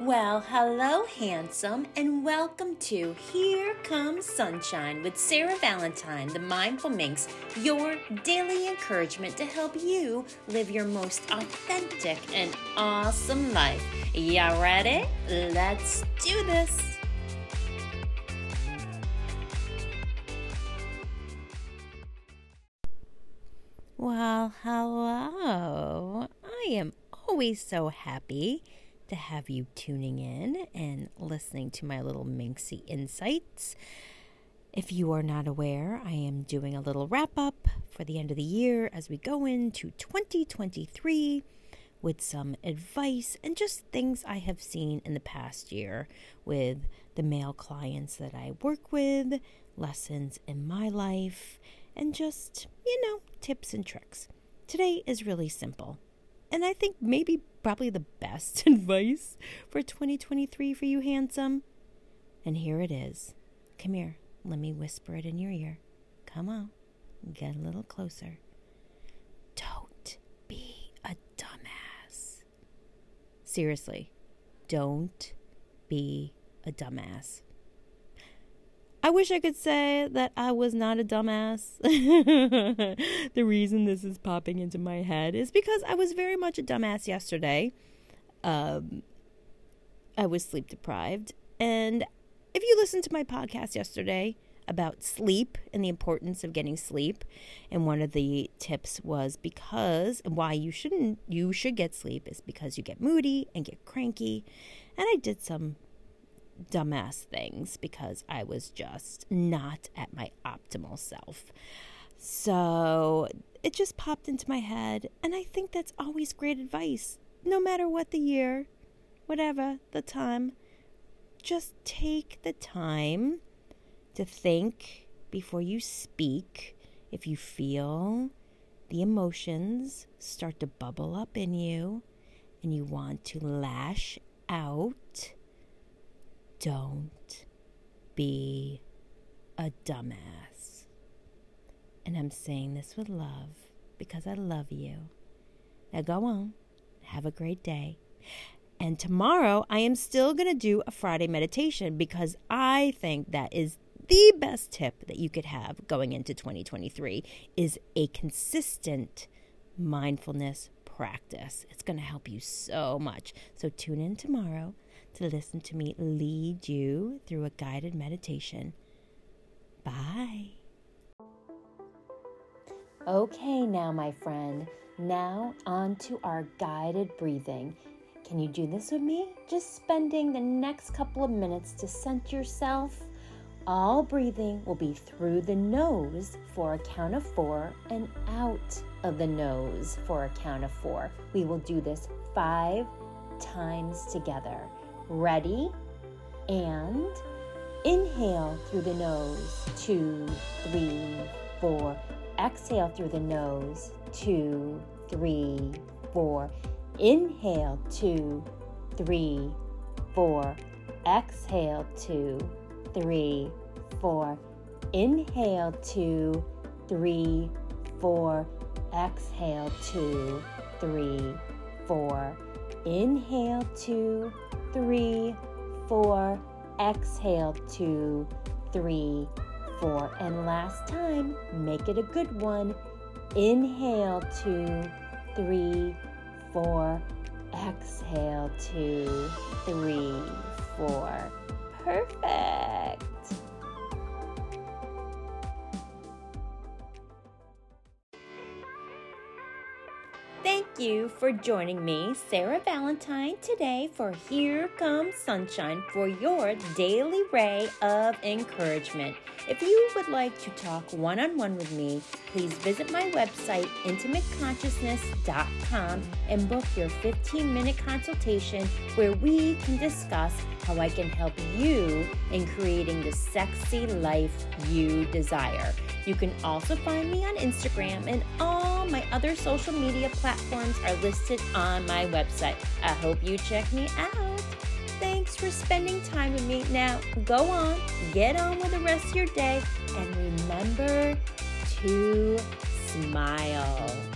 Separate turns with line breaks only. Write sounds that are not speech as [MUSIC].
Well, hello, handsome, and welcome to Here Comes Sunshine with Sarah Valentine, the Mindful Minx, your daily encouragement to help you live your most authentic and awesome life. Y'all ready? Let's do this. Well, hello. I am always so happy to have you tuning in and listening to my little Minxie insights. If you are not aware, I am doing a little wrap up for the end of the year as we go into 2023 with some advice and just things I have seen in the past year with the male clients that I work with, lessons in my life, and just, you know, tips and tricks. Today is really simple. And I think maybe probably the best [LAUGHS] advice for 2023 for you, handsome. And here it is. Come here. Let me whisper it in your ear. Come on. Get a little closer. Don't be a dumbass. Seriously, don't be a dumbass. I wish I could say that I was not a dumbass. [LAUGHS] the reason this is popping into my head is because I was very much a dumbass yesterday. Um, I was sleep deprived. And if you listened to my podcast yesterday about sleep and the importance of getting sleep, and one of the tips was because why you shouldn't you should get sleep is because you get moody and get cranky. And I did some dumbass things because I was just not at my optimal self. So it just popped into my head, and I think that's always great advice. No matter what the year, whatever the time, just take the time to think before you speak. If you feel the emotions start to bubble up in you and you want to lash out, don't be a dumbass. And I'm saying this with love because I love you. Now go on, have a great day. And tomorrow I am still going to do a Friday meditation because I think that is the best tip that you could have going into 2023 is a consistent mindfulness practice. It's going to help you so much. So tune in tomorrow to listen to me lead you through a guided meditation. Bye. Okay, now, my friend, now on to our guided breathing. Can you do this with me? Just spending the next couple of minutes to center yourself. All breathing will be through the nose for a count of four and out of the nose for a count of four. We will do this five times together. Ready? And inhale through the nose. Two, three, four. Exhale through the nose. Two, three, four. Inhale, two, three, four. Exhale, two, three, four. Inhale, two, three, four. Exhale, two, three, four. Inhale, two, three, four. Exhale, two, three, four. And last time, make it a good one. Inhale, two, three, four. Exhale, two, three, four. Perfect. You for joining me, Sarah Valentine, today for Here Comes Sunshine for your daily ray of encouragement. If you would like to talk one on one with me, please visit my website, intimateconsciousness.com, and book your 15 minute consultation where we can discuss how I can help you in creating the sexy life you desire. You can also find me on Instagram, and my other social media platforms are listed on my website. I hope you check me out. Thanks for spending time with me. Now, go on, get on with the rest of your day, and remember to smile.